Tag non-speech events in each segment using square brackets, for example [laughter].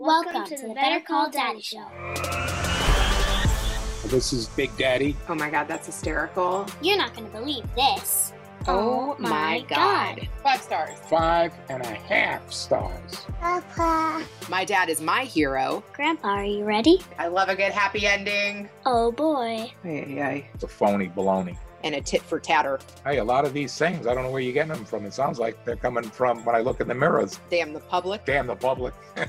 Welcome to the Better Call Daddy Show. This is Big Daddy. Oh my god, that's hysterical. You're not going to believe this. Oh, oh my god. Five stars. Five and a half stars. Papa. My dad is my hero. Grandpa, are you ready? I love a good happy ending. Oh boy. Hey, hey. It's a phony baloney. And a tit for tatter. Hey, a lot of these things, I don't know where you're getting them from. It sounds like they're coming from when I look in the mirrors. Damn the public. Damn the public. [laughs]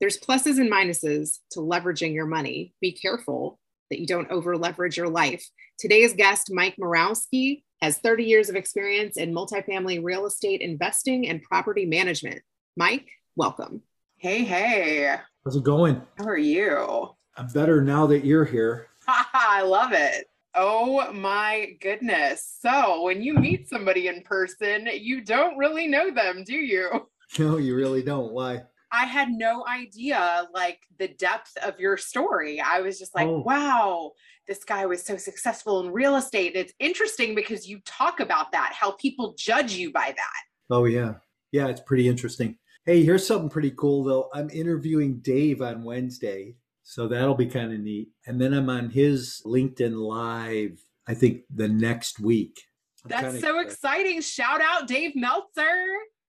There's pluses and minuses to leveraging your money. Be careful that you don't over leverage your life. Today's guest, Mike Morawski, has 30 years of experience in multifamily real estate investing and property management. Mike, welcome. Hey, hey. How's it going? How are you? I'm better now that you're here. [laughs] I love it. Oh my goodness. So, when you meet somebody in person, you don't really know them, do you? [laughs] No, you really don't. Why? I had no idea like the depth of your story. I was just like, Oh. wow, this guy was so successful in real estate. It's interesting because you talk about that, how people judge you by that. Oh, yeah. Yeah, it's pretty interesting. Hey, here's something pretty cool, though. I'm interviewing Dave on Wednesday. So that'll be kind of neat. And then I'm on his LinkedIn Live, I think the next week. I'm That's so excited. exciting. Shout out Dave Meltzer.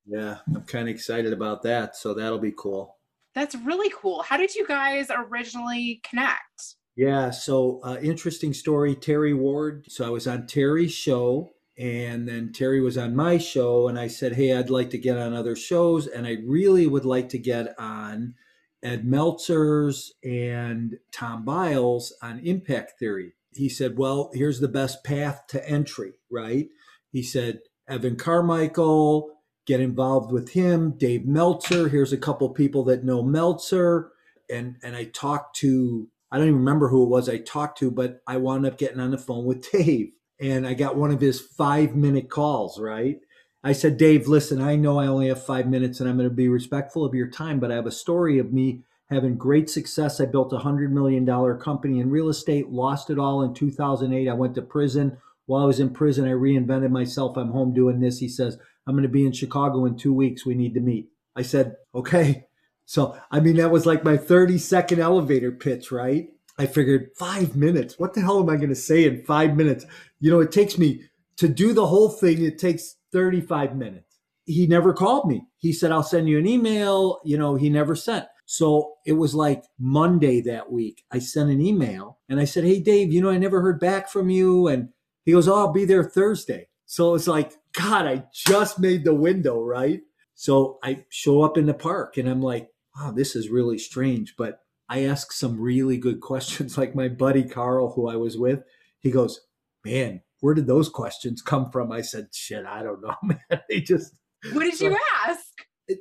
Yeah, I'm kind of excited about that. So that'll be cool. That's really cool. How did you guys originally connect? Yeah, so uh, interesting story. Terry Ward. So I was on Terry's show, and then Terry was on my show, and I said, Hey, I'd like to get on other shows, and I really would like to get on Ed Meltzer's and Tom Bilyeu on impact theory. He said, Well, here's the best path to entry, right? He said, Evan Carmichael, get involved with him, Dave Meltzer. Here's a couple people that know Meltzer. And and I talked to I don't even remember who it was I talked to, but I wound up getting on the phone with Dave. And I got one of his five minute calls, right? I said, Dave, listen, I know I only have five minutes and I'm going to be respectful of your time, but I have a story of me having great success. I built a $100 million company in real estate, lost it all in 2008. I went to prison. While I was in prison, I reinvented myself. I'm home doing this. He says, I'm going to be in Chicago in two weeks. We need to meet. I said, okay. So, I mean, that was like my 30 second elevator pitch, right? I figured five minutes. What the hell am I going to say in five minutes? You know, it takes me to do the whole thing, it takes 35 minutes. He never called me. He said, I'll send you an email. You know, he never sent. So it was like Monday that week. I sent an email and I said, Hey, Dave, you know, I never heard back from you. And he goes, Oh, I'll be there Thursday. So it's like, God, I just made the window, right? So I show up in the park and I'm like, wow, this is really strange. But I ask some really good [laughs] questions. Like my buddy Carl, who I was with, he goes, Man, where did those questions come from? I said, Shit, I don't know, [laughs] man. They just, What did you ask?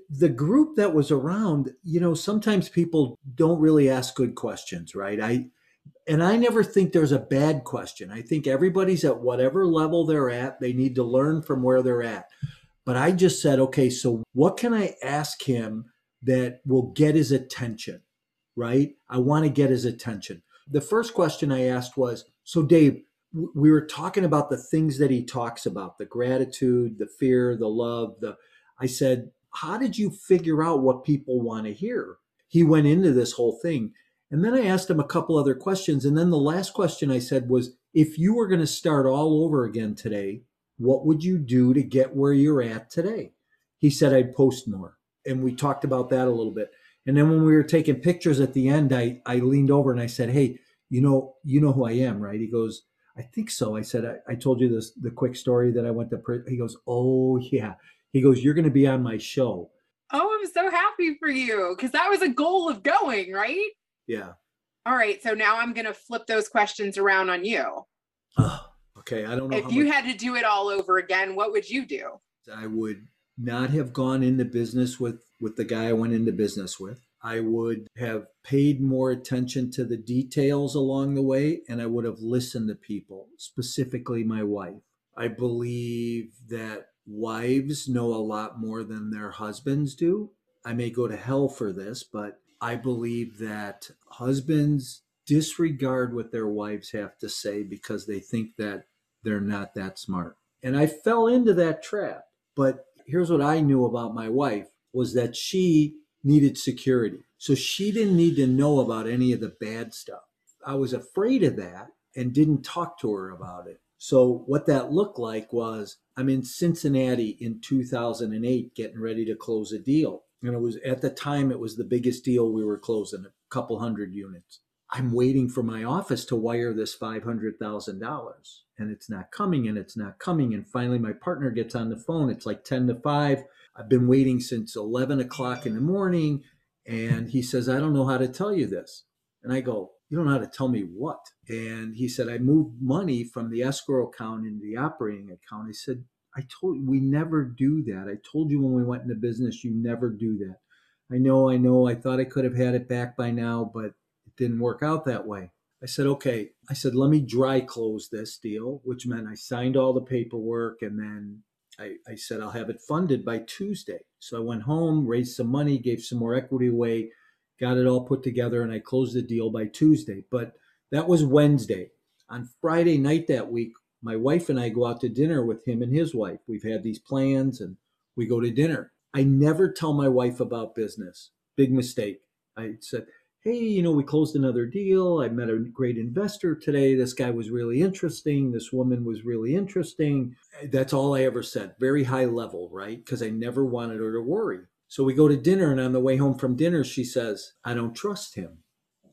the group that was around, you know, sometimes people don't really ask good questions, right? I, and I never think there's a bad question. I think everybody's at whatever level they're at. They need to learn from where they're at. But I just said, okay, so what can I ask him that will get his attention, right? I want to get his attention. The first question I asked was, so Dave, we were talking about the things that he talks about, the gratitude, the fear, the love, the I said, how did you figure out what people want to hear? He went into this whole thing. And then I asked him a couple other questions. And then the last question I said was, if you were going to start all over again today, what would you do to get where you're at today? He said, I'd post more. And we talked about that a little bit. And then when we were taking pictures at the end, I, I leaned over and I said, Hey, you know, you know who I am, right? He goes, I think so. I said, I, I told you this, the quick story that I went to prison. He goes, Oh yeah. He goes, You're going to be on my show. Oh, I'm so happy for you because that was a goal of going, right? Yeah. All right. So now I'm going to flip those questions around on you. Oh, [sighs] okay. I don't know. If you much- had to do it all over again, what would you do? I would not have gone into business with with the guy I went into business with. I would have paid more attention to the details along the way and I would have listened to people, specifically my wife. I believe that wives know a lot more than their husbands do. I may go to hell for this, but I believe that husbands disregard what their wives have to say because they think that they're not that smart. And I fell into that trap. But here's what I knew about my wife was that she needed security. So she didn't need to know about any of the bad stuff. I was afraid of that and didn't talk to her about it. So what that looked like was I'm in Cincinnati in 2008 getting ready to close a deal. And it was at the time it was the biggest deal we were closing, a couple hundred units. I'm waiting for my office to wire this $500,000 and it's not coming and it's not coming. And finally, my partner gets on the phone. It's like 10 to 5. I've been waiting since 11 o'clock in the morning. And he says, I don't know how to tell you this. And I go, You don't know how to tell me what? And he said, I moved money from the escrow account into the operating account. I said, I told you, we never do that. I told you when we went into business, you never do that. I know, I know. I thought I could have had it back by now, but it didn't work out that way. I said, okay. I said, let me dry close this deal, which meant I signed all the paperwork and then I, I, said, I'll have it funded by Tuesday. So I went home, raised some money, gave some more equity away, got it all put together, and I closed the deal by Tuesday. But that was Wednesday. On Friday night that week, my wife and I go out to dinner with him and his wife. We've had these plans and we go to dinner. I never tell my wife about business. Big mistake. I said, hey, you know, we closed another deal. I met a great investor today. This guy was really interesting. This woman was really interesting. That's all I ever said. Very high level, right? Because I never wanted her to worry. So we go to dinner, and on the way home from dinner, she says, I don't trust him,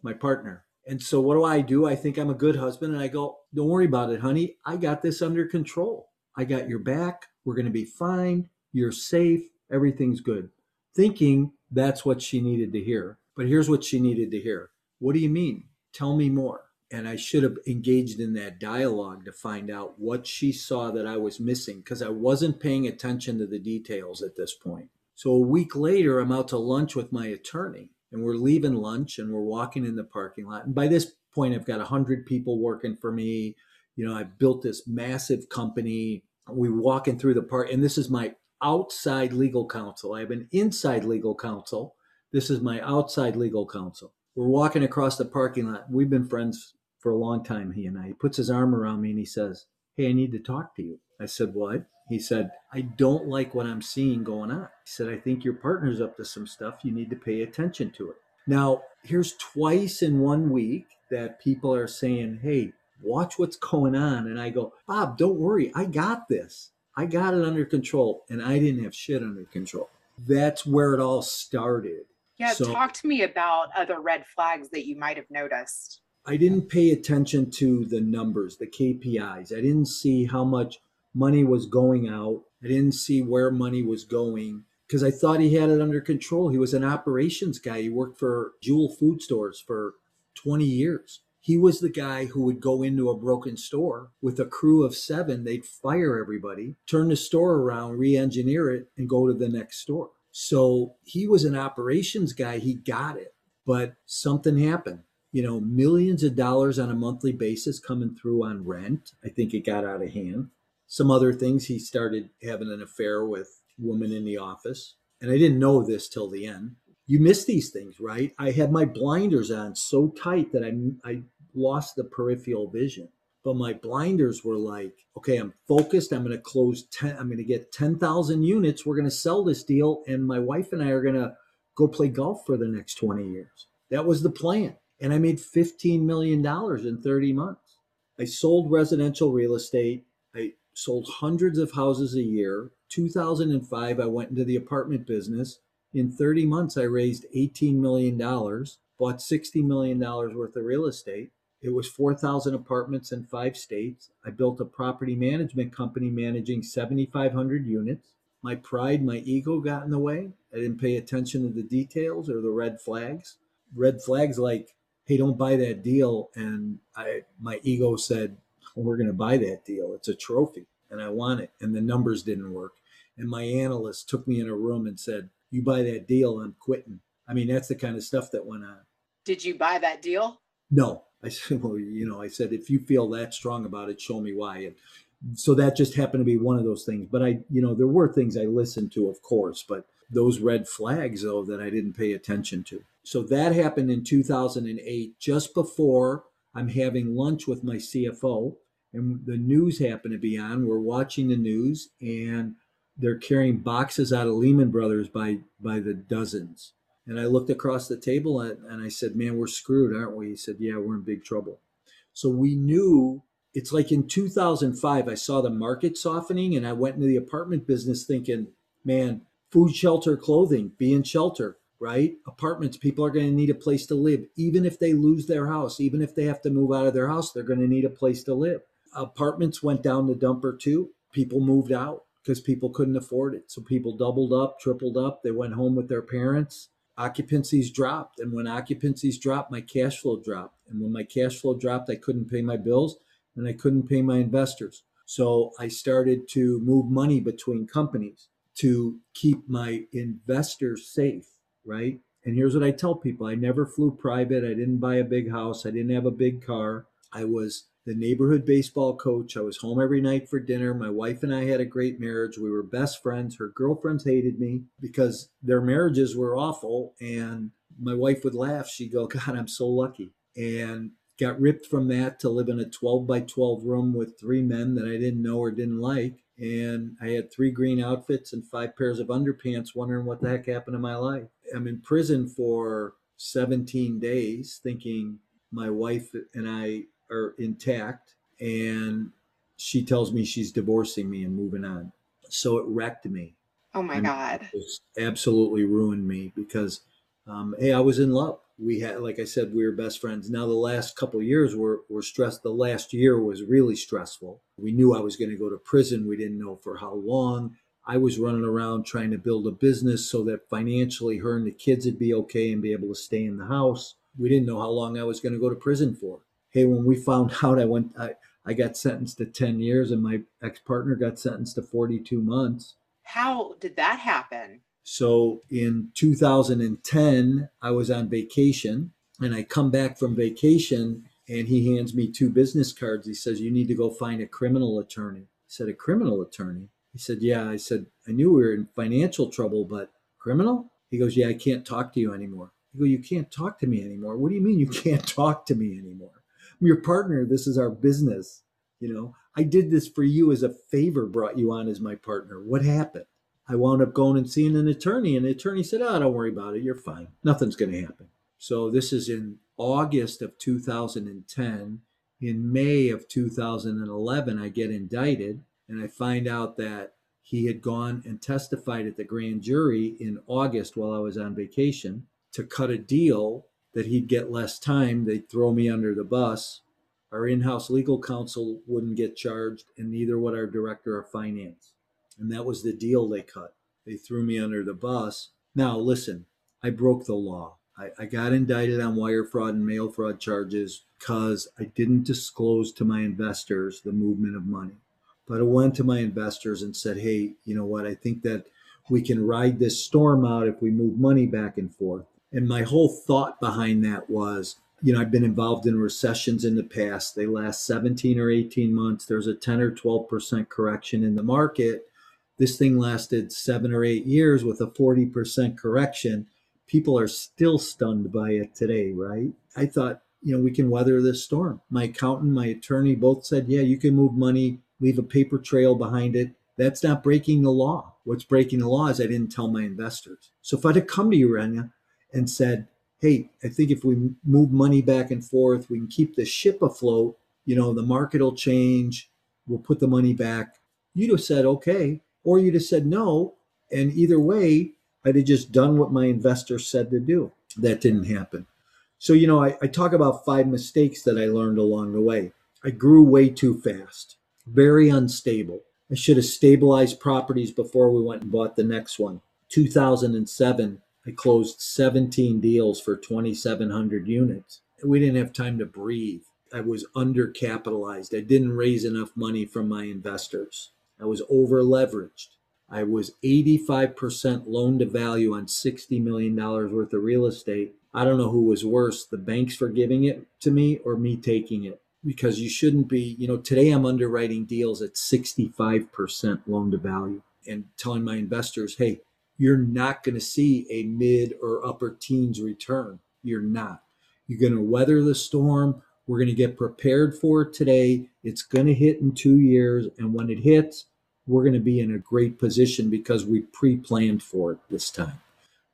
my partner. And so what do I do? I think I'm a good husband, and I go, Don't worry about it, honey. I got this under control. I got your back. We're going to be fine. You're safe. Everything's good. Thinking that's what she needed to hear. But here's what she needed to hear What do you mean? Tell me more. And I should have engaged in that dialogue to find out what she saw that I was missing because I wasn't paying attention to the details at this point. So a week later, I'm out to lunch with my attorney and we're leaving lunch and we're walking in the parking lot. And by this point, I've got 100 people working for me. You know, I built this massive company. We're walking through the park, and this is my outside legal counsel. I have an inside legal counsel this is my outside legal counsel. We're walking across the parking lot. We've been friends for a long time, he and I. He puts his arm around me and he says, Hey, I need to talk to you. I said, What? He said, I don't like what I'm seeing going on. He said, I think your partner's up to some stuff. You need to pay attention to it. Now, here's twice in one week that people are saying, Hey, watch what's going on. And I go, Bob, don't worry. I got this. I got it under control. And I didn't have shit under control. That's where it all started. Yeah, so, talk to me about other red flags that you might have noticed. I didn't pay attention to the numbers, the KPIs. I didn't see how much money was going out. I didn't see where money was going because I thought he had it under control. He was an operations guy. He worked for Jewel Food Stores for 20 years. He was the guy who would go into a broken store with a crew of seven. They'd fire everybody, turn the store around, re engineer it, and go to the next store. So he was an operations guy. He got it, but something happened. You know, millions of dollars on a monthly basis coming through on rent. I think it got out of hand. Some other things, he started having an affair with women in the office. And I didn't know this till the end. You miss these things, right? I had my blinders on so tight that I, I lost the peripheral vision but my blinders were like, okay, I'm focused. I'm going to close 10, I'm going to get 10,000 units. We're going to sell this deal. And my wife and I are going to go play golf for the next 20 years. That was the plan. And I made $15 million in 30 months. I sold residential real estate. I sold hundreds of houses a year. 2005, I went into the apartment business. In 30 months, I raised $18 million, bought $60 million worth of real estate it was 4,000 apartments in five states. I built a property management company managing 7,500 units. My pride, my ego got in the way. I didn't pay attention to the details or the red flags. Red flags like, hey, don't buy that deal. And I, my ego said, well, we're going to buy that deal. It's a trophy and I want it. And the numbers didn't work. And my analyst took me in a room and said, you buy that deal, I'm quitting. I mean, that's the kind of stuff that went on. Did you buy that deal? No, I said, [laughs] well, you know, I said, if you feel that strong about it, show me why. And so that just happened to be one of those things. But I, you know, there were things I listened to, of course, but those red flags, though, that I didn't pay attention to. So that happened in 2008, just before I'm having lunch with my CFO, and the news happened to be on. We're watching the news, and they're carrying boxes out of Lehman Brothers by by the dozens. And I looked across the table and, and I said, Man, we're screwed, aren't we? He said, Yeah, we're in big trouble. So we knew it's like in 2005, I saw the market softening and I went into the apartment business thinking, man, food, shelter, clothing, be in shelter, right? Apartments, people are going to need a place to live. Even if they lose their house, even if they have to move out of their house, they're going to need a place to live. Apartments went down the dumper too. People moved out because people couldn't afford it. So people doubled up, tripled up. They went home with their parents. Occupancies dropped. And when occupancies dropped, my cash flow dropped. And when my cash flow dropped, I couldn't pay my bills and I couldn't pay my investors. So I started to move money between companies to keep my investors safe, right? And here's what I tell people I never flew private. I didn't buy a big house. I didn't have a big car. I was the neighborhood baseball coach. I was home every night for dinner. My wife and I had a great marriage. We were best friends. Her girlfriends hated me because their marriages were awful. And my wife would laugh. She'd go, God, I'm so lucky. And got ripped from that to live in a 12 by 12 room with three men that I didn't know or didn't like. And I had three green outfits and five pairs of underpants, wondering what the heck happened to my life. I'm in prison for 17 days, thinking my wife and I are intact. And she tells me she's divorcing me and moving on. So it wrecked me. Oh my God. It absolutely ruined me because, um, hey, I was in love we had like i said we were best friends now the last couple years were, were stressed the last year was really stressful we knew i was going to go to prison we didn't know for how long i was running around trying to build a business so that financially her and the kids would be okay and be able to stay in the house we didn't know how long i was going to go to prison for hey when we found [laughs] out i went i, I got sentenced to 10 years and my ex-partner got sentenced to 42 months how did that happen so in 2010, I was on vacation and I come back from vacation and he hands me two business cards. He says, You need to go find a criminal attorney. I said, A criminal attorney? He said, Yeah. I said, I knew we were in financial trouble, but criminal? He goes, Yeah, I can't talk to you anymore. I go, You can't talk to me anymore. What do you mean you [laughs] can't talk to me anymore? I'm your partner. This is our business. You know, I did this for you as a favor, brought you on as my partner. What happened? I wound up going and seeing an attorney, and the attorney said, Oh, don't worry about it. You're fine. Nothing's going to happen. So this is in August of 2010. In May of 2011, I get indicted, and I find out that he had gone and testified at the grand jury in August while I was on vacation to cut a deal that he'd get less time. They'd throw me under the bus. Our in house legal counsel wouldn't get charged, and neither would our director of finance. And that was the deal they cut. They threw me under the bus. Now, listen, I broke the law. I, I got indicted on wire fraud and mail fraud charges because I didn't disclose to my investors the movement of money. But I went to my investors and said, hey, you know what? I think that we can ride this storm out if we move money back and forth. And my whole thought behind that was, you know, I've been involved in recessions in the past. They last 17 or 18 months. There's a 10 or 12% correction in the market. This thing lasted seven or eight years with a 40% correction. People are still stunned by it today, right? I thought, you know, we can weather this storm. My accountant, my attorney both said, yeah, you can move money, leave a paper trail behind it. That's not breaking the law. What's breaking the law is I didn't tell my investors. So if I'd come to you, Renya, and said, hey, I think if we move money back and forth, we can keep the ship afloat, you know, the market will change, we'll put the money back. You'd have said, okay, or you'd have said no. And either way, I'd have just done what my investor said to do. That didn't happen. So, you know, I, I talk about five mistakes that I learned along the way. I grew way too fast, very unstable. I should have stabilized properties before we went and bought the next one. 2007, I closed 17 deals for 2,700 units. We didn't have time to breathe. I was undercapitalized. I didn't raise enough money from my investors. I was over leveraged. I was 85% loan to value on $60 million worth of real estate. I don't know who was worse, the banks for giving it to me or me taking it. Because you shouldn't be, you know, today I'm underwriting deals at 65% loan to value and telling my investors, hey, you're not going to see a mid or upper teens return. You're not. You're going to weather the storm. We're going to get prepared for it today. It's going to hit in two years. And when it hits, we're going to be in a great position because we pre-planned for it this time.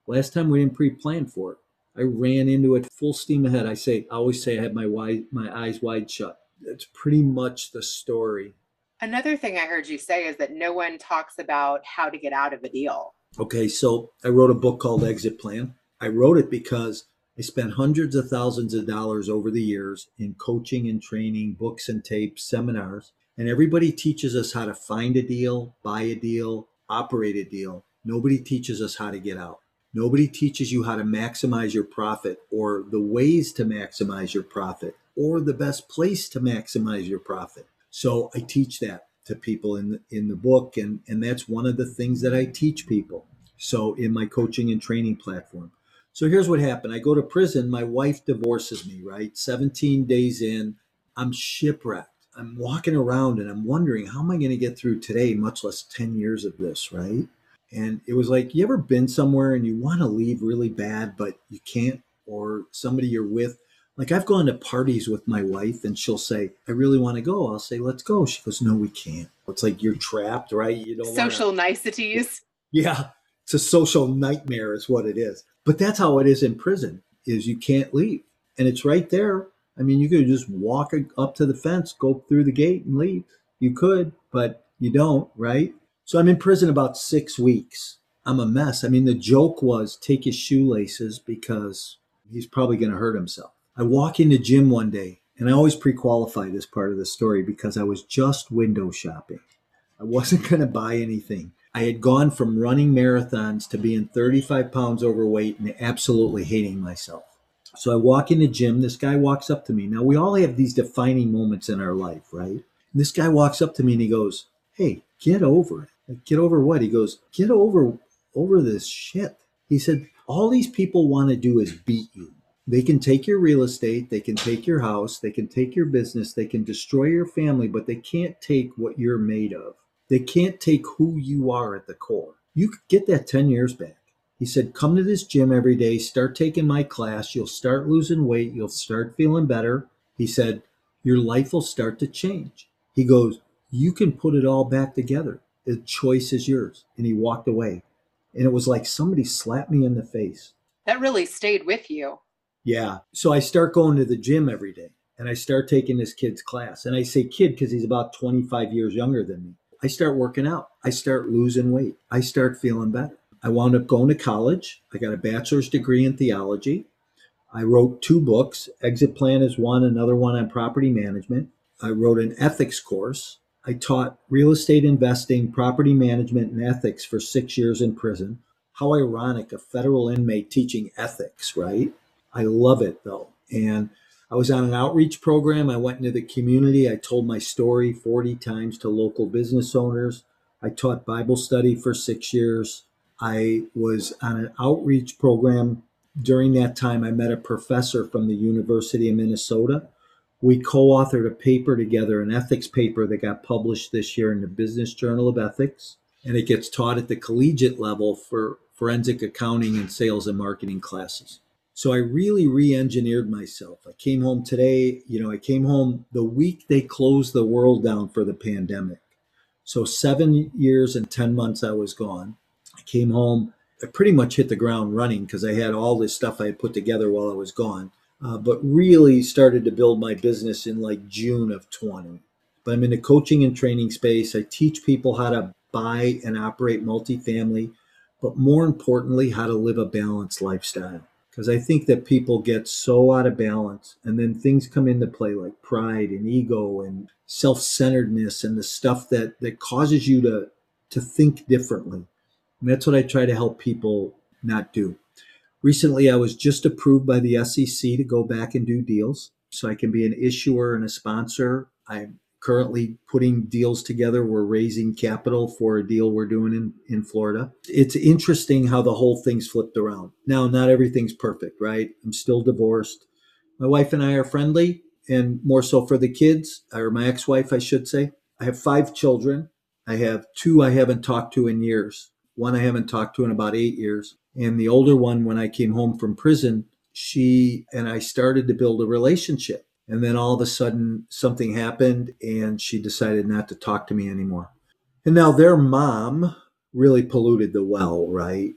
Last time we didn't pre-plan for it. I ran into it full steam ahead. I say, I always say I had my wide, my eyes wide shut. That's pretty much the story. Another thing I heard you say is that no one talks about how to get out of a deal. Okay, so I wrote a book called Exit Plan. I wrote it because I spent hundreds of thousands of dollars over the years in coaching and training, books and tapes, seminars, and everybody teaches us how to find a deal, buy a deal, operate a deal. Nobody teaches us how to get out. Nobody teaches you how to maximize your profit or the ways to maximize your profit or the best place to maximize your profit. So I teach that to people in the, in the book and and that's one of the things that I teach people. So in my coaching and training platform. So here's what happened. I go to prison, my wife divorces me, right? 17 days in, I'm shipwrecked. I'm walking around and I'm wondering how am I going to get through today, much less 10 years of this, right? And it was like, you ever been somewhere and you want to leave really bad, but you can't, or somebody you're with? Like I've gone to parties with my wife and she'll say, I really want to go. I'll say, let's go. She goes, no, we can't. It's like you're trapped, right? You don't social wanna... niceties. Yeah. It's a social nightmare is what it is. But that's how it is in prison is you can't leave. And it's right there. I mean, you could just walk up to the fence, go through the gate and leave. You could, but you don't, right? So I'm in prison about six weeks. I'm a mess. I mean, the joke was take his shoelaces because he's probably going to hurt himself. I walk into gym one day, and I always pre-qualify this part of the story because I was just window shopping. I wasn't [laughs] going to buy anything. I had gone from running marathons to being 35 pounds overweight and absolutely hating myself. So I walk in the gym. This guy walks up to me. Now, we all have these defining moments in our life, right? And this guy walks up to me and he goes, Hey, get over it. Like, get over what? He goes, get over over this shit. He said, all these people want to do is beat you. They can take your real estate, they can take your house, they can take your business, they can destroy your family, but they can't take what you're made of. They can't take who you are at the core. You could get that 10 years back. He said, Come to this gym every day, start taking my class, you'll start losing weight, you'll start feeling better. He said, Your life will start to change. He goes, You can put it all back together. The choice is yours. And he walked away. And it was like somebody slapped me in the face. That really stayed with you. Yeah. So I start going to the gym every day and I start taking this kid's class. And I say kid because he's about 25 years younger than me. I start working out. I start losing weight. I start feeling better. I wound up going to college. I got a bachelor's degree in theology. I wrote two books. Exit Plan is one, another one on property management. I wrote an ethics course I taught real estate investing, property management, and ethics for six years in prison. How ironic, a federal inmate teaching ethics, right? I love it though. And I was on an outreach program. I went into the community. I told my story 40 times to local business owners. I taught Bible study for six years. I was on an outreach program. During that time, I met a professor from the University of Minnesota we co-authored a paper together, an ethics paper that got published this year in the Business Journal of Ethics, and it gets taught at the collegiate level for forensic accounting and sales and marketing classes. So I really re-engineered myself. I came home today, you know, I came home the week they closed the world down for the pandemic. So 7 years and 10 months I was gone. I came home I pretty much hit the ground running because I had all this stuff I had put together while I was gone uh, but really started to build my business in like June of 20. But I'm in the coaching and training space. I teach people how to buy and operate multifamily, but more importantly, how to live a balanced lifestyle. Because I think that people get so out of balance, and then things come into play like pride and ego and self centeredness and the stuff that, that causes you to, to think differently. And that's what I try to help people not do. Recently, I was just approved by the SEC to go back and do deals. So I can be an issuer and a sponsor. I'm currently putting deals together. We're raising capital for a deal we're doing in, in Florida. It's interesting how the whole thing's flipped around. Now, not everything's perfect, right? I'm still divorced. My wife and I are friendly, and more so for the kids, or my ex wife, I should say. I have five children. I have two I haven't talked to in years, one I haven't talked to in about eight years. And the older one, when I came home from prison, she and I started to build a relationship. And then all of a sudden, something happened and she decided not to talk to me anymore. And now their mom really polluted the well, right?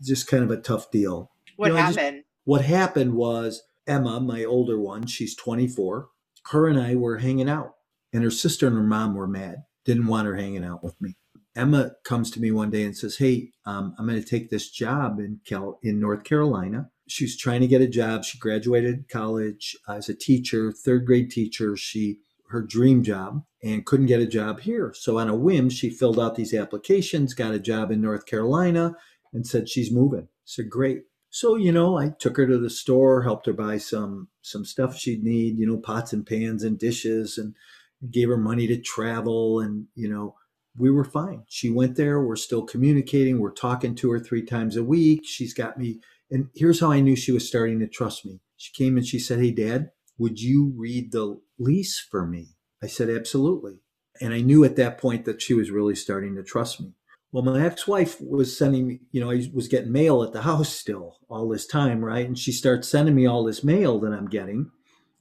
Just kind of a tough deal. What You know, I just- happened? What happened was Emma, my older one, she's 24, her and I were hanging out, and her sister and her mom were mad, didn't want her hanging out with me. Emma comes to me one day and says, "Hey, um, I'm going to take this job in Cal- in North Carolina." She's trying to get a job. She graduated college as a teacher, third grade teacher. She her dream job and couldn't get a job here. So on a whim, she filled out these applications, got a job in North Carolina, and said she's moving. Said, "Great." So you know, I took her to the store, helped her buy some some stuff she'd need, you know, pots and pans and dishes, and gave her money to travel, and you know, we were fine. She went there. We're still communicating. We're talking to her three times a week. She's got me. And here's how I knew she was starting to trust me. She came and she said, Hey, Dad, would you read the lease for me? I said, Absolutely. And I knew at that point that she was really starting to trust me. Well, my ex wife was sending me, you know, I was getting mail at the house still all this time, right? And she starts sending me all this mail that I'm getting.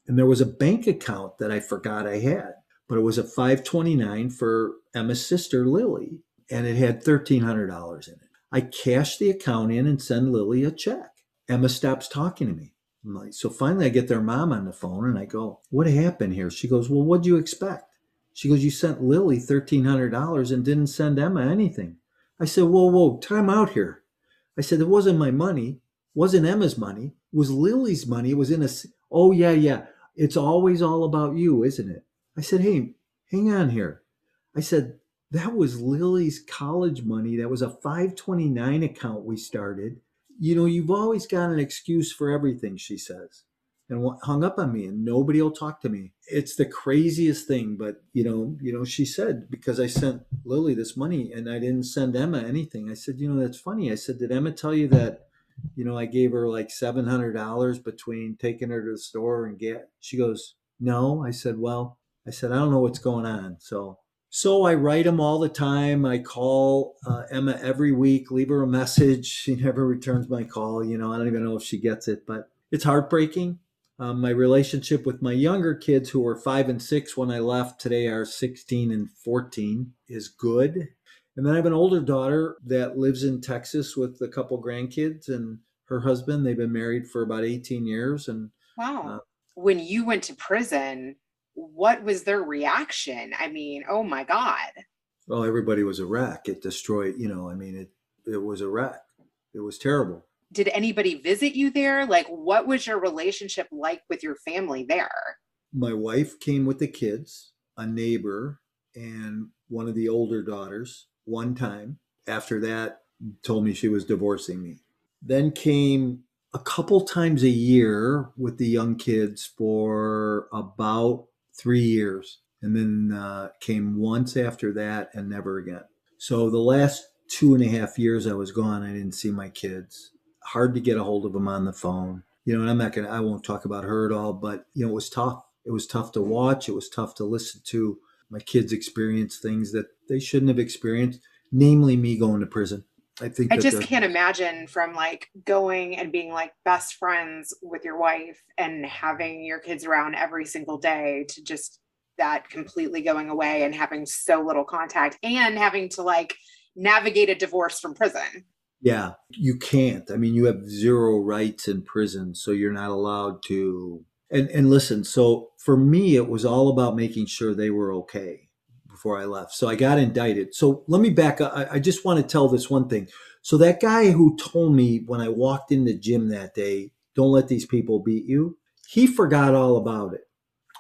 And there was a bank account that I forgot I had, but it was a 529 for Emma's sister, Lily, and it had $1,300 in it. I cash the account in and send Lily a check. Emma stops talking to me. Like, so finally I get their mom on the phone and I go, what happened here? She goes, well, what'd you expect? She goes, you sent Lily $1,300 and didn't send Emma anything. I said, whoa, whoa, time out here. I said, it wasn't my money, wasn't Emma's money, was Lily's money. It was in a, oh, yeah, yeah. It's always all about you, isn't it? I said, hey, hang on here. I said, that was Lily's college money. That was a 529 account we started. You know, you've always got an excuse for everything, she says. And hung up on me and nobody will talk to me. It's the craziest thing, but you know, you know, she said because I sent Lily this money and I didn't send Emma anything. I said, you know, that's funny. I said, did Emma tell you that, you know, I gave her like seven hundred dollars between taking her to the store and get? She goes, no. I said, well, I said, I don't know what's going on. So so I write them all the time. I call uh, Emma every week, leave her a message. She never returns my call. You know, I don't even know if she gets it, but it's heartbreaking. Um, my relationship with my younger kids, who were five and six when I left, today are 16 and 14, is good. And then I have an older daughter that lives in Texas with a couple grandkids and her husband. They've been married for about 18 years. And Wow. Uh, when you went to prison, what was their reaction? I mean, oh my God. well, everybody was a wreck. It destroyed, you know, I mean, it, it was a wreck. It was terrible. Did anybody visit you there? Like, what was your relationship like with your family there? my wife came with the kids, a neighbor, and one of the older daughters one time. After that, told me she was divorcing me. Then came a couple times a year with the young kids for about three years. And then uh, came once after that and never again. So the last two and a half years I was gone, I didn't see my kids. Hard to get a hold of them on the phone. You know, and I'm not gonna I won't talk about her at all, but you know, it was tough. It was tough to watch. It was tough to listen to. My kids experience things that they shouldn't have experienced, namely me going to prison. I think I just can't imagine from like going and being like best friends with your wife and having your kids around every single day to just that completely going away and having so little contact and having to like navigate a divorce from prison. Yeah, you can't. I mean, you have zero rights in prison, so you're not allowed to. And and listen, so for me, it was all about making sure they were okay before I left. So I got indicted. So let me back up. I, I just want to tell this one thing. So that guy who told me when I walked in the gym that day, "Don't let these people beat you," he forgot all about it.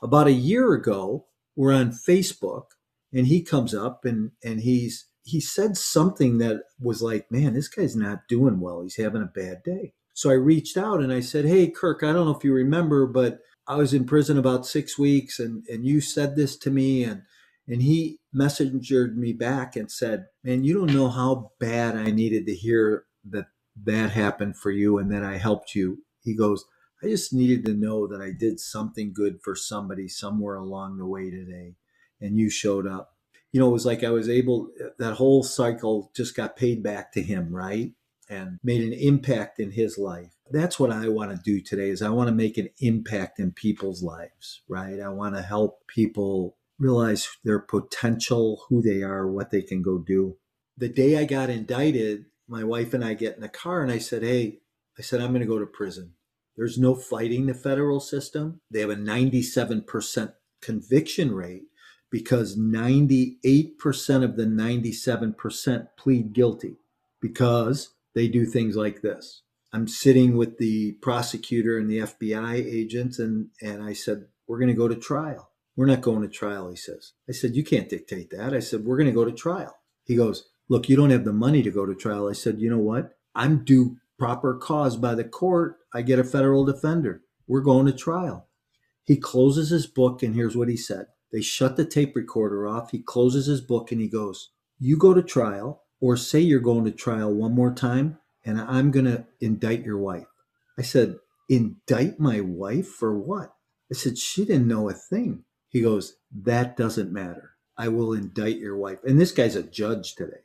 About a year ago, we're on Facebook, and he comes up and and he's he said something that was like, man, this guy's not doing well. He's having a bad day. So I reached out and I said, hey, Kirk, I don't know if you remember, but I was in prison about six weeks and, and you said this to me. And, and he messengered me back and said, man, you don't know how bad I needed to hear that that happened for you and that I helped you. He goes, I just needed to know that I did something good for somebody somewhere along the way today. And you showed up you know, it was like I was able, that whole cycle just got paid back to him, right? And made an impact in his life. That's what I want to do today is I want to make an impact in people's lives, right? I want to help people realize their potential, who they are, what they can go do. The day I got indicted, my wife and I get in the car and I said, Hey, I said, I'm going to go to prison. There's no fighting the federal system. They have a 97% conviction rate because 98% of the 97% plead guilty because they do things like this. I'm sitting with the prosecutor and the FBI agents, and, and I said, We're going to go to trial. We're not going to trial, he says. I said, You can't dictate that. I said, We're going to go to trial. He goes, Look, you don't have the money to go to trial. I said, You know what? I'm due proper cause by the court. I get a federal defender. We're going to trial. He closes his book, and here's what he said. They shut the tape recorder off. He closes his book and he goes, You go to trial, or say you're going to trial one more time, and I'm going to indict your wife. I said, Indict my wife for what? I said, She didn't know a thing. He goes, That doesn't matter. I will indict your wife. And this guy's a judge today.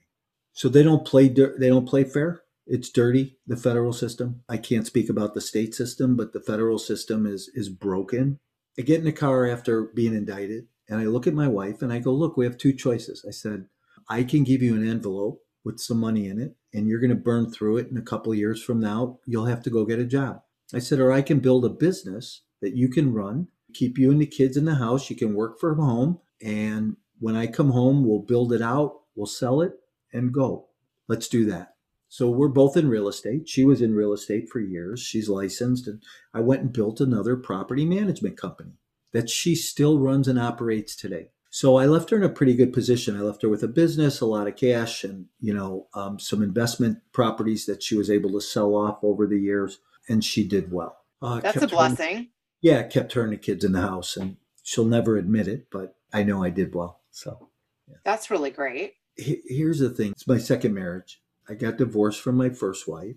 So they don't play they don't play fair. It's dirty, the federal system. I can't speak about the state system, but the federal system is is broken. I get in the car after being indicted and I look at my wife and I go, "Look, we have two choices." I said, "I can give you an envelope with some money in it and you're going to burn through it in a couple of years from now. You'll have to go get a job." I said, "Or I can build a business that you can run, keep you and the kids in the house, you can work from home, and when I come home, we'll build it out, we'll sell it and go. Let's do that." So we're both in real estate. She was in real estate for years. She's licensed. And I went and built another property management company that she still runs and operates today. So I left her in a pretty good position. I left her with a business, a lot of cash, and you know um, some investment properties that she was able to sell off over the years, and she did well. Uh, That's a blessing. Her, yeah, kept her and the kids in the house, and she'll never admit it, but I know I did well. So yeah. that's really great. Here's the thing: it's my second marriage. I got divorced from my first wife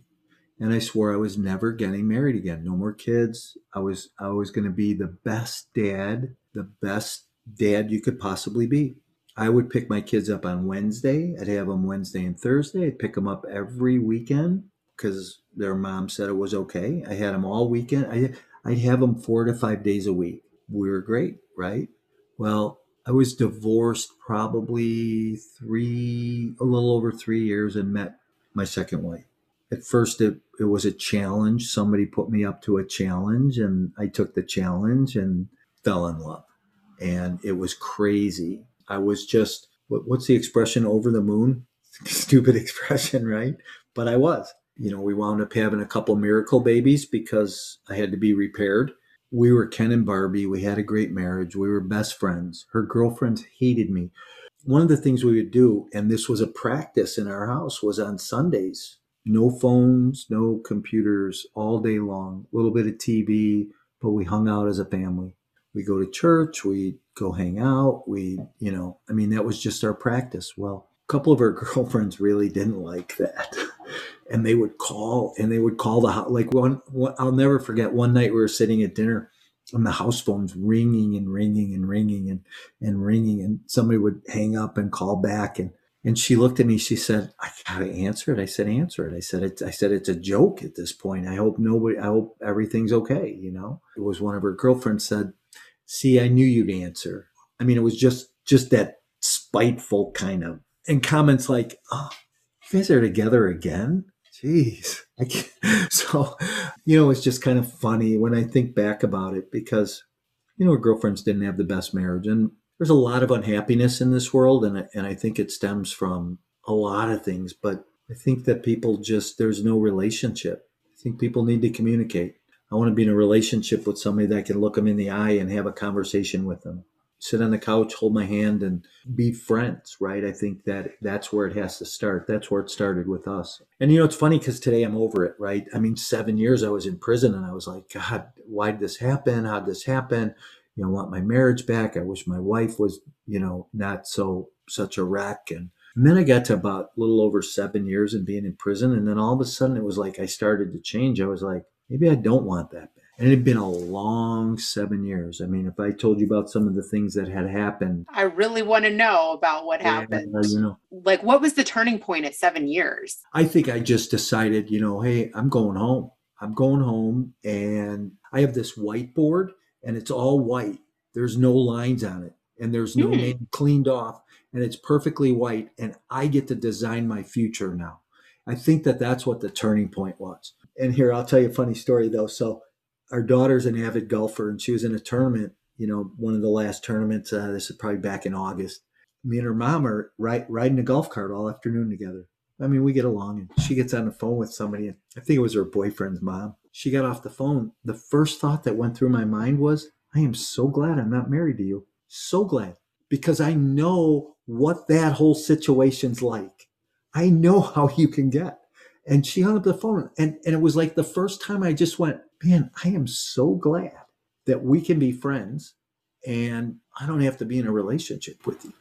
and I swore I was never getting married again. No more kids. I was I was going to be the best dad, the best dad you could possibly be. I would pick my kids up on Wednesday. I'd have them Wednesday and Thursday. I'd pick them up every weekend because their mom said it was okay. I had them all weekend. I I'd have them four to five days a week. We were great, right? Well, I was divorced probably three, a little over three years, and met my second wife. At first, it, it was a challenge. Somebody put me up to a challenge, and I took the challenge and fell in love. And it was crazy. I was just, what, what's the expression, over the moon? [laughs] Stupid [laughs] expression, right? But I was. You know, we wound up having a couple miracle babies because I had to be repaired we were Ken and Barbie. We had a great marriage. We were best friends. Her girlfriends hated me. One of the things we would do, and this was a practice in our house, was on Sundays no phones, no computers all day long, a little bit of TV, but we hung out as a family. We go to church, we go hang out, we, you know, I mean, that was just our practice. Well, a couple of our [laughs] girlfriends really didn't like that. And they would call and they would call the house. Like one, one, I'll never forget one night we were sitting at dinner and the house phone's ringing and ringing and ringing and, and ringing. And somebody would hang up and call back. And, and she looked at me, she said, I gotta answer it. I said, answer it. I said, I said, it's a joke at this point. I hope nobody, I hope everything's okay. You know, it was one of her girlfriends said, see, I knew you'd answer. I mean, it was just, just that spiteful kind of, and comments like, oh, you guys are together again? Jeez. [laughs] so, you know, it's just kind of funny when I think back about it because, you know, girlfriends didn't have the best marriage. And there's a lot of unhappiness in this world. And, and I think it stems from a lot of things. But I think that people just, there's no relationship. I think people need to communicate. I want to be in a relationship with somebody that can look them in the eye and have a conversation with them sit on the couch, hold my hand, and be friends, right? I think that that's where it has to start. That's where it started with us. And you know, it's funny because today I'm over it, right? I mean, seven years I was in prison and I was like, God, why did this happen? How did this happen? You know, I want my marriage back. I wish my wife was, you know, not so such a wreck. And, and then I got to about a little over seven years and being in prison. And then all of a sudden it was like I started to change. I was like, maybe I don't want that and it had been a long seven years. I mean, if I told you about some of the things that had happened, I really want to know about what happened. you know, like what was the turning point at seven years? I think I just decided, you know, hey, I'm going home. I'm going home, and I have this whiteboard, and it's all white. There's no lines on it. and there's no Hmm. name cleaned off and it's perfectly white and I get to design my future now. I think that that's what the turning point was. And here, I'll tell you a funny story though. So, our daughter's an avid golfer and she was in a tournament, you know, one of the last tournaments. Uh, this is probably back in August. Me and her mom are ri- riding a golf cart all afternoon together. I mean, we get along and she gets on the phone with somebody. And I think it was her boyfriend's mom. She got off the phone. The first thought that went through my mind was, I am so glad I'm not married to you. So glad because I know what that whole situation's like. I know [laughs] how you can get. And she hung up the phone. And, and it was like the first time I just went, man, I am so glad that we can be friends and I don't have to be in a relationship with you.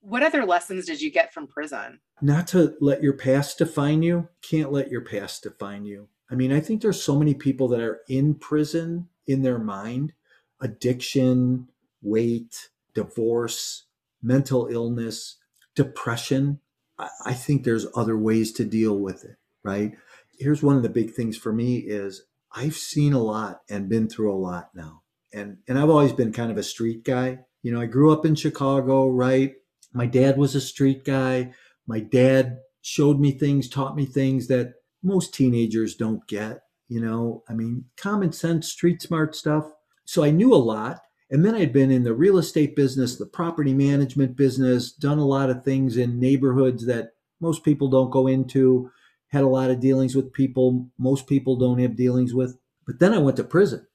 What other lessons did you get from prison? Not to let your past define you, can't let your past define you. I mean, I think there's so many people that are in prison in their mind addiction, weight, divorce, mental illness, depression. I, think there's other ways to deal with it, right? Here's one of the big things for me is I've seen a lot and been through a lot now. And and I've always been kind of a street guy. You know, I grew up in Chicago, right? My dad was a street guy. My dad showed me things, taught me things that most teenagers don't get, you know. I mean, common sense, street smart stuff. So I knew a lot. And then I'd been in the real estate business, the property management business, done a lot of things in neighborhoods that most people don't go into, had a lot of dealings with people most people don't have dealings with. But then I went to prison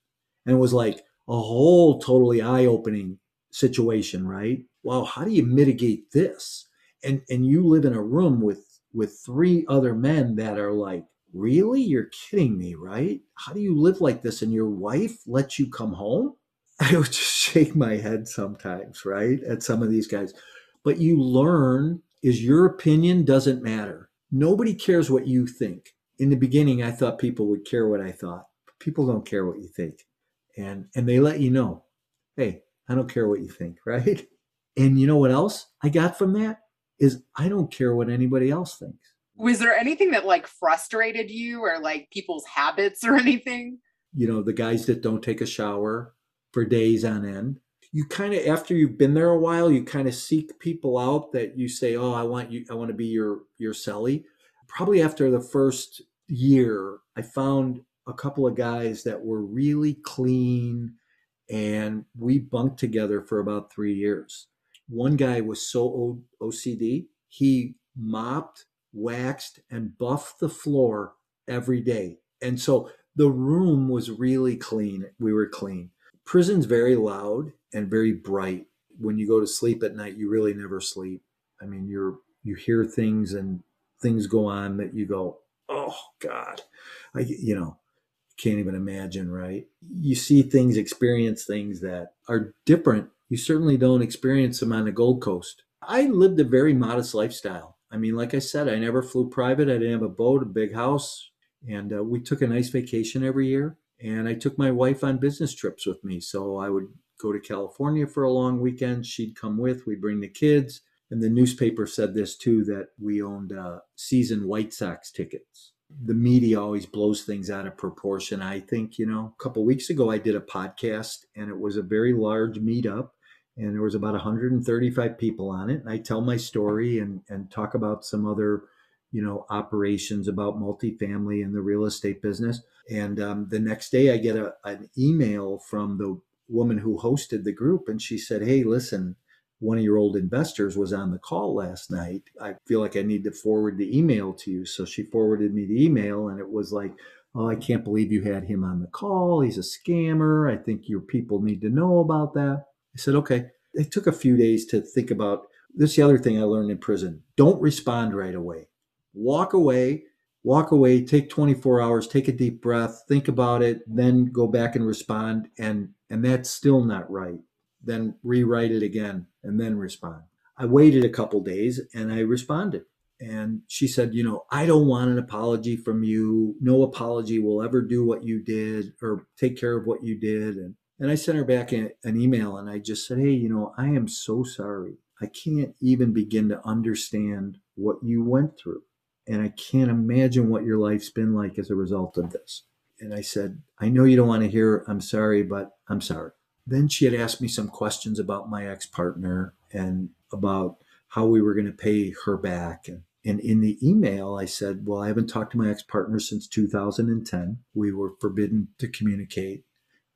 and it was like a whole totally eye opening situation, right? Wow, how do you mitigate this? And and you live in a room with with three other men that are like, really? You're kidding me, right? How do you live like this? And your wife lets you come home? [laughs] I would just shake my head sometimes, right? At some of these guys. But you learn is your opinion doesn't matter. Nobody cares what you think. In the beginning, I thought people would care what I thought. People don't care what you think. And and they let you know, hey, I don't care what you think, [laughs] right? And you know what else I got from that? Is I don't care what anybody else thinks. Was there anything that like frustrated you or like people's habits or [laughs] anything? You know, the guys that don't take a shower for days on end. You kind of after you've been there a while, you kind of seek people out that you say, "Oh, I want you I want to be your your celly." Probably after the first year, I found a couple of guys that were really clean and we bunked together for about 3 years. One guy was so OCD, he mopped, waxed and buffed the floor every day. And so the room was really clean. We were clean. Prison's very loud and very bright. When you go to sleep at night, you really never sleep. I mean, you're you hear things and things go on that you go, "Oh god." I you know, can't even imagine, right? You see things, experience things that are different. You certainly don't experience them on the Gold Coast. I lived a very modest lifestyle. I mean, like I said, I never flew private. I didn't have a boat, a big house, and uh, we took a nice vacation every year. And I took my wife on business trips with me. So I would go to California for a long weekend. She'd come with. We'd bring the kids. And the newspaper said this too that we owned uh, season White Sox tickets. The media always blows things out of proportion. I think, you know, a couple weeks ago, I did a podcast and it was a very large meetup and there was about 135 people on it. And I tell my story and, and talk about some other, you know, operations about multifamily and the real estate business. And um, the next day, I get a, an email from the woman who hosted the group, and she said, "Hey, listen, one of your old investors was on the call last night. I feel like I need to forward the email to you." So she forwarded me the email, and it was like, "Oh, I can't believe you had him on the call. He's a scammer. I think your people need to know about that." I said, "Okay." It took a few days to think about this. Is the other thing I learned in prison: don't respond right away. Walk away walk away take 24 hours take a deep breath think about it then go back and respond and and that's still not right. Then rewrite it again and then respond. I waited a couple days and i responded. And she said you know i don't want an apology from you. No apology will ever do what you did or take care of what you did. And and i sent her back an email and i just said hey you know i am so sorry. I can't even begin to understand what you went through and I can't imagine what your life's been like as a result of this. And I said, I know you don't want to hear I'm sorry, but I'm sorry. then she had asked me some questions about my ex partner and about how we were going to pay her back. And, and in the email, I said, Well, I haven't talked to my ex partner since 2010. We were forbidden to communicate.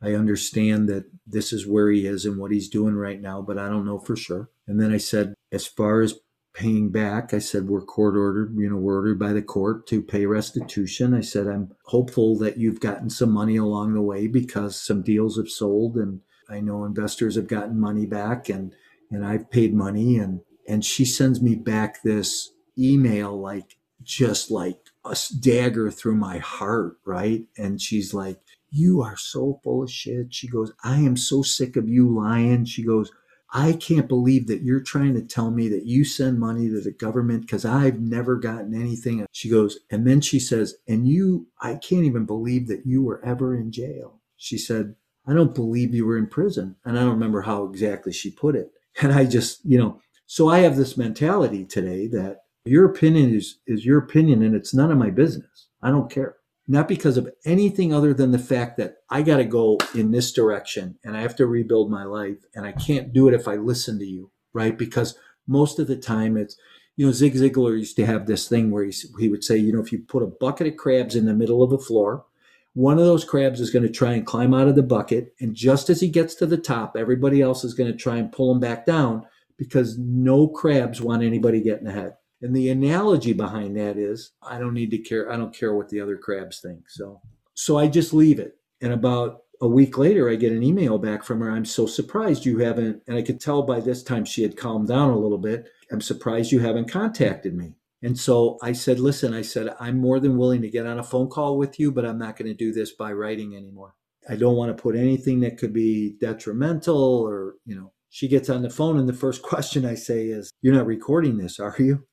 I understand that this is where he is and what he's doing right now, but I don't know for sure. And then I said, As far as paying back. I said, we're court ordered, you know, we're ordered by the court to pay restitution. I said, I'm hopeful that you've gotten some money along the way because some deals have sold and I know investors have gotten money back and, and I've paid money. And, and she sends me back this email, like just like a dagger through my heart. Right. And she's like, you are so full of shit. She goes, I am so sick of you lying. She goes, I can't believe that you're trying to tell me that you send money to the government because I've never gotten anything. She goes, and then she says, and you, I can't even believe that you were ever in jail. She said, I don't believe you were in prison. And I don't remember how exactly she put it. And I just, you know, so I have this mentality today that your opinion is, is your opinion and it's none of my business. I don't care not because of anything other than the fact that I got to go in this direction and I have to rebuild my life and I can't do it if I listen to you, right? Because most of the time it's, you know, Zig Ziglar used to have this thing where he, he would say, you know, if you put a bucket of crabs in the middle of the floor, one of those crabs is going to try and climb out of the bucket. And just as he gets to the top, everybody else is going to try and pull him back down because no crabs want anybody getting ahead. And the analogy behind that is I don't need to care. I don't care what the other crabs think. So, so I just leave it. And about a week later, I get an email back from her. I'm so surprised you haven't, and I could tell by this time she had calmed down a little bit. I'm surprised you haven't contacted me. And so I said, listen, I said, I'm more than willing to get on a phone call with you, but I'm not going to do this by writing anymore. I don't want to put anything that could be detrimental or, you know, she gets on the phone and the first [laughs] question I say is, You're not recording this, are you?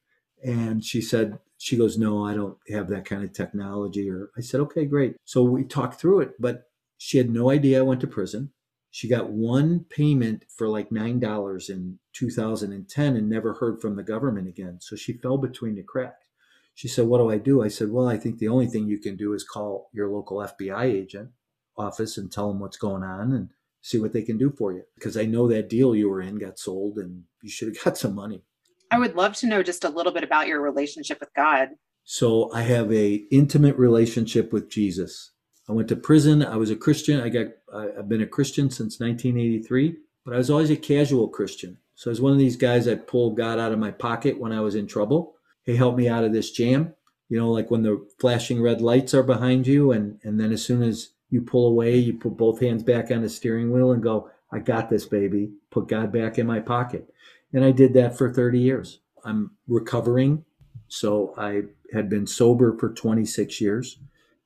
And she said, she goes, no, I don't have that kind of technology. Or I said, okay, great. So we talked through it, but she had no idea I went to prison. She got one payment for like $9 in 2010 and never heard from the government again. So she fell between the cracks. She said, What do I do? I said, Well, I think the only thing you can do is call your local FBI agent office and tell them what's going on and see what they can do for you. Because I know that deal you were in got sold and you should have [laughs] got some money. I would love to know just a little bit about your relationship with God. So I have a intimate relationship with Jesus. I went to prison. I was a Christian. I got I've been a Christian since 1983, but I was always a casual Christian. So I was one of these guys that pulled God out of my pocket when I was in trouble. He helped me out of this jam. You know, like when the flashing red lights are behind you, and and then as soon as you pull away, you put both hands back on the steering wheel and go, "I got this, baby." Put God back in my pocket. And I did that for 30 years. I'm recovering. So I had been sober for 26 years,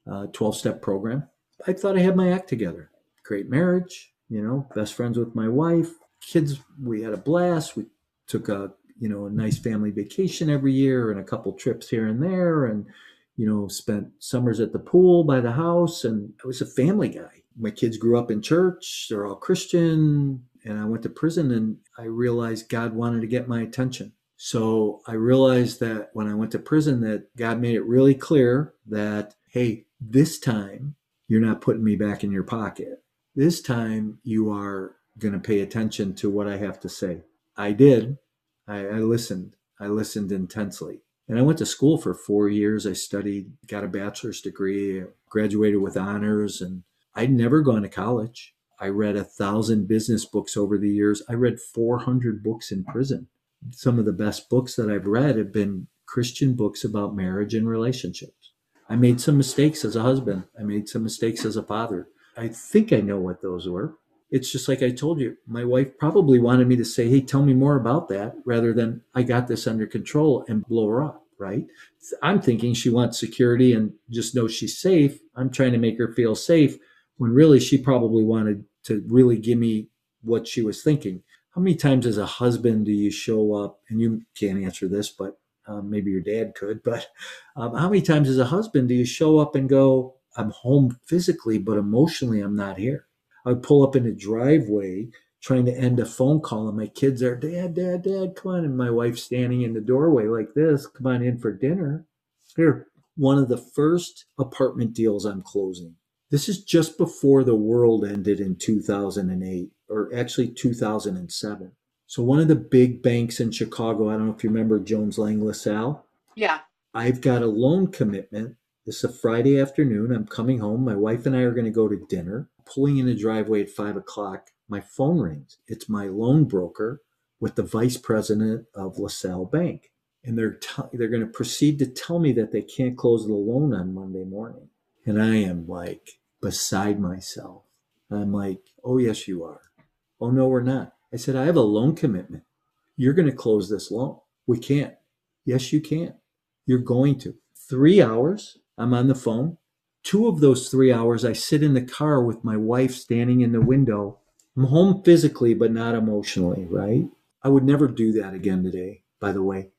12 uh, step program. I thought I had my act together. Great marriage, you know, best friends with my wife, kids. We had a blast. We took a, you know, a nice family vacation every year and a couple trips here and there. And, you know, spent summers at the pool by the house. And I was a family guy. My kids grew up in church. They're all Christian and I went to prison and I realized God wanted to get my attention. So I realized that when I went to prison that God made it really clear that hey, this time you're not putting me back in your pocket. This time you are going to pay attention to what I have to say. I did. I, I listened. I listened intensely. And I went to school for four years. I studied, got a bachelor's degree, graduated with honors, and I'd never gone to college. I read a thousand business books over the years. I read 400 books in prison. Some of the best books that I've read have been Christian books about marriage and relationships. I made some mistakes as a husband. I made some mistakes as a father. I think I know what those were. It's just like I told you, my wife probably wanted me to say, Hey, tell me more about that rather than I got this under control and blow her up, right? I'm thinking she wants security and just know she's safe. I'm trying to make her feel safe when really she probably wanted to really give me what she was thinking. How many times as a husband do you show up, and you can't answer this, but um, maybe your dad could, but um, how many times as a husband do you show up and go, I'm home physically, but emotionally I'm not here? I would pull up in a driveway trying to end a phone call, and my kids are, Dad, Dad, Dad, come on. And my wife standing in the doorway like this, come on in for dinner. Here, one of the first apartment deals I'm closing this is just before the world ended in 2008 or actually 2007. So one of the big banks in Chicago, I don't know if you remember Jones Lang LaSalle. Yeah. I've got a loan commitment. This is a Friday afternoon. I'm coming home. My wife and I are going to go to dinner. Pulling in the driveway at five o'clock, my phone rings. It's my loan broker with the vice president of LaSalle Bank. And they're, t- they're going to proceed to tell me that they can't close the loan on Monday morning. And I am like beside myself. I'm like, oh, yes, you are. Oh, no, we're not. I said, I have a loan commitment. You're going to close this loan. We can't. Yes, you can. You're going to. Three hours, I'm on the phone. Two of those three hours, I sit in the car with my wife standing in the window. I'm home physically, but not emotionally, right? I would never do that again today, by the way.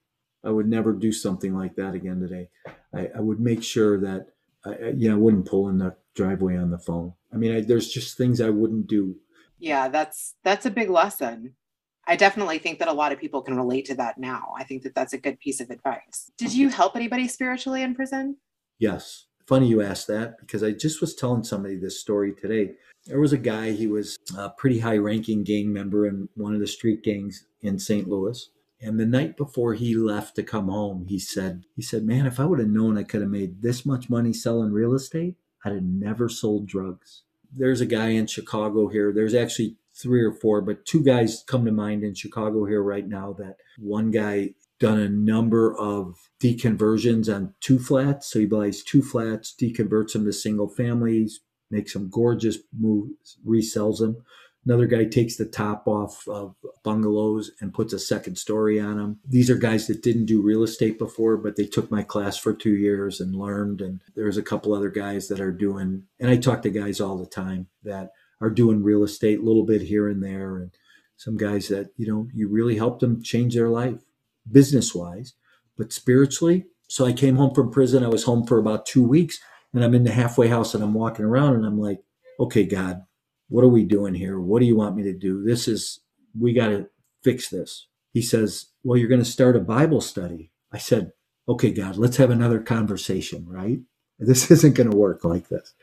I would never do something like that again today. I, I would make sure that I, you know, I wouldn't pull in the driveway on the phone. I mean, I, there's just things I wouldn't do. Yeah, that's that's a big lesson. I definitely think that a lot of people can relate to that now. I think that that's a good piece of advice. Did you help anybody spiritually in prison? Yes. Funny you asked that because I just was telling somebody this story today. There was a guy, he was a pretty high ranking gang member in one of the street gangs in St. Louis. And the night before he left to come home, he said, he said, man, if I would have known I could have made this much money selling real estate, I'd have never sold drugs. There's a guy in Chicago here. There's actually three or four, but two guys come to mind in Chicago here right now that one guy done a number of deconversions on two flats. So he buys two flats, deconverts them to single families, makes them gorgeous moves, resells them. Another guy takes the top off of bungalows and puts a second story on them. These are guys that didn't do real estate before, but they took my class for two years and learned. And there's a couple other guys that are doing, and I talk to guys all the time that are doing real estate a little bit here and there. And some guys that, you know, you really helped them change their life business wise, but spiritually. So I came home from prison. I was home for about two weeks and I'm in the halfway house and I'm walking around and I'm like, okay, God, what are we doing here? What do you want me to do? This is, we got to fix this. He says, Well, you're going to start a Bible study. I said, Okay, God, let's have another conversation, right? [laughs] This isn't going to work like this.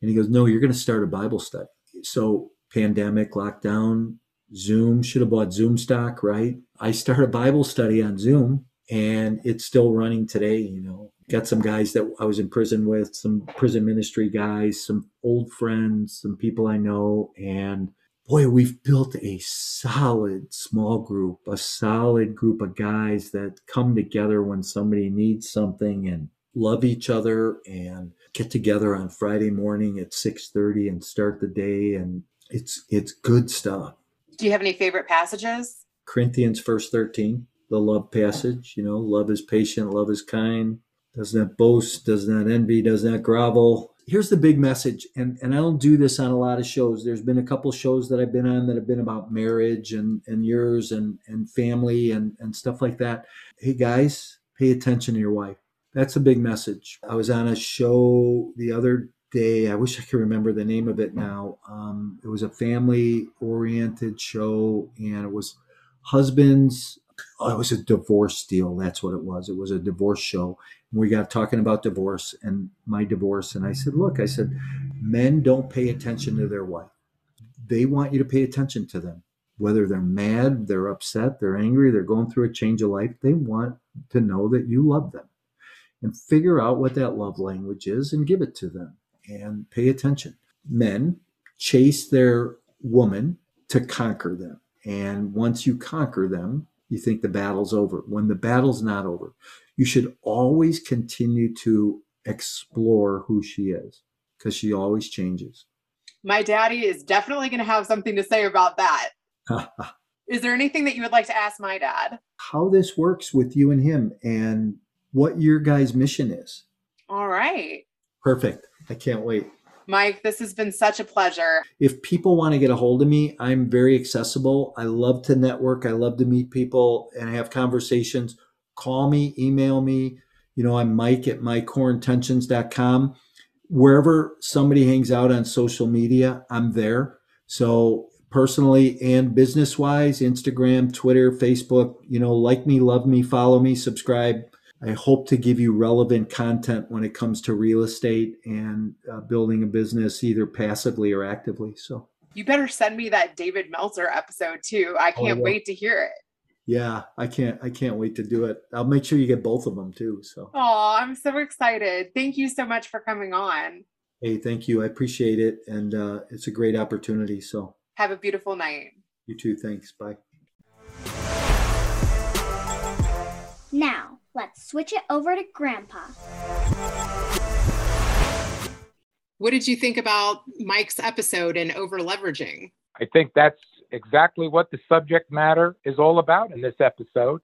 And he goes, No, you're going to start a Bible study. So, pandemic, lockdown, Zoom, should have bought Zoom stock, right? I start a Bible study on Zoom and it's still running today, you know. Got some guys that I was in prison with, some prison ministry guys, some old friends, some people I know, and boy, we've built a solid small group, a solid group of guys that come together when somebody needs something and love each other and get together on Friday morning at 6:30 and start the day and it's it's good stuff. Do you have any favorite passages? Corinthians verse 13, the love passage, you know, love is patient, love is kind, does not boast, does not envy, does not grovel. Here's the big message, and, and I don't do this on a lot of shows. There's been a couple shows that I've been on that have been about marriage and, and yours and, and family and, and stuff like that. Hey guys, pay attention to your wife. That's a big message. I was on a show the other day. I wish I could remember the name of it now. Um, it was a family oriented show, and it was husbands. Oh, it was a divorce deal. That's what it was. It was a divorce show. We got talking about divorce and my divorce. And I said, Look, I said, men don't pay attention to their wife. They want you to pay attention to them. Whether they're mad, they're upset, they're angry, they're going through a change of life, they want to know that you love them. And figure out what that love language is and give it to them and pay attention. Men chase their woman to conquer them. And once you conquer them, you think the battle's over. When the battle's not over, you should always continue to explore who she is because she always changes. My daddy is definitely going to have something to say about that. [laughs] is there anything that you would like to ask my dad? How this works with you and him and what your guys' mission is. All right. Perfect. I can't wait. Mike, this has been such a pleasure. If people want to get a hold of me, I'm very accessible. I love to network. I love to meet people and have conversations. Call me, email me. You know, I'm Mike at mycoreintentions.com. Wherever somebody hangs out on social media, I'm there. So personally and business wise, Instagram, Twitter, Facebook, you know, like me, love me, follow me, subscribe. I hope to give you relevant content when it comes to real estate and uh, building a business, either passively or actively. So You better send me that David Meltzer episode too. I Oh, can't will. wait to hear it. Yeah, I can't. I can't wait to do it. I'll make sure you get both of them too. So, Oh, I'm so excited. Thank you so much for coming on. hey, thank you. I appreciate it, and uh, it's a great opportunity. So, Have a beautiful night. you too. Thanks. Bye. Now, let's switch it over to Grandpa. What did you think about Mike's episode and over leveraging? I think that's exactly what the subject matter is all about in this episode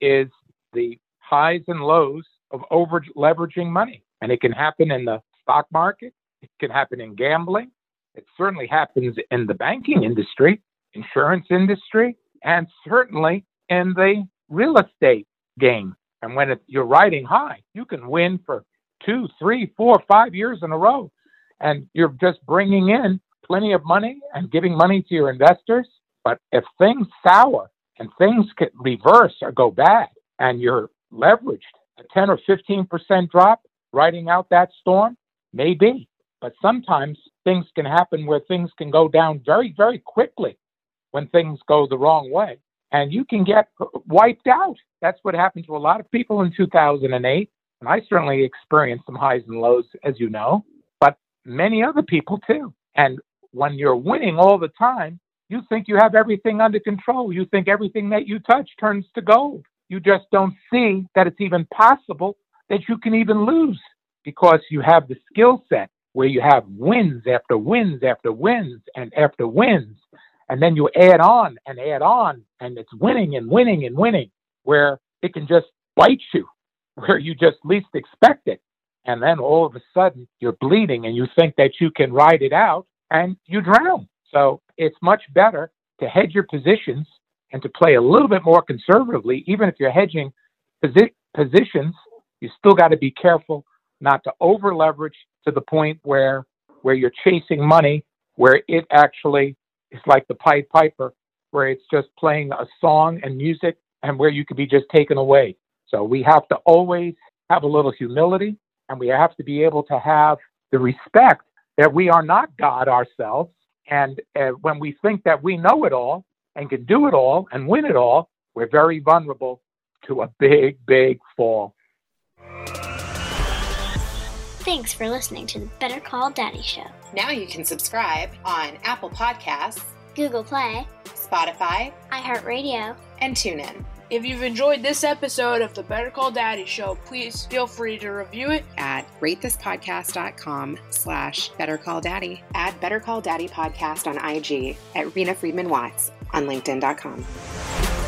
is the highs and lows of over leveraging money. And it can happen in the stock market, it can happen in gambling, it certainly happens in the banking industry, insurance industry, and certainly in the real estate game. And when it, you're riding high, you can win for two, three, four, five years in a row. And you're just bringing in plenty of money and giving money to your investors. But if things sour and things can reverse or go bad and you're leveraged, a 10 or 15% drop, riding out that storm, maybe. But sometimes things can happen where things can go down very, very quickly when things go the wrong way. And you can get wiped out. That's what happened to a lot of people in 2008. And I certainly experienced some highs and lows, as you know, but many other people too. And when you're winning all the time, you think you have everything under control. You think everything that you touch turns to gold. You just don't see that it's even possible that you can even lose because you have the skill set where you have wins after wins after wins and after wins. And then you add on and add on, and it's winning and winning and winning, where it can just bite you, [laughs] where you just least expect it. And then all of a sudden you're bleeding and you think that you can ride it out and you drown. So it's much better to hedge your positions and to play a little bit more conservatively. Even if you're hedging posi- positions, you still got to be careful not to over leverage to the point where where you're chasing money, where it actually is like the Pied Piper, where it's just playing a song and music, and where you could be just taken away. So we have to always have a little humility, and we have to be able to have the respect that we are not God ourselves. And uh, when we think that we know it all and can do it all and win it all, we're very vulnerable to a big, big fall. Thanks for listening to the Better Call Daddy Show. Now you can subscribe on Apple Podcasts, Google Play, Spotify, iHeartRadio, and TuneIn If you've enjoyed this episode of the Better Call Daddy Show, please feel free to review it. at ratethispodcast.com slash Better Call Daddy. Add Better Call Daddy podcast on IG at Rena Friedman Watts on LinkedIn.com.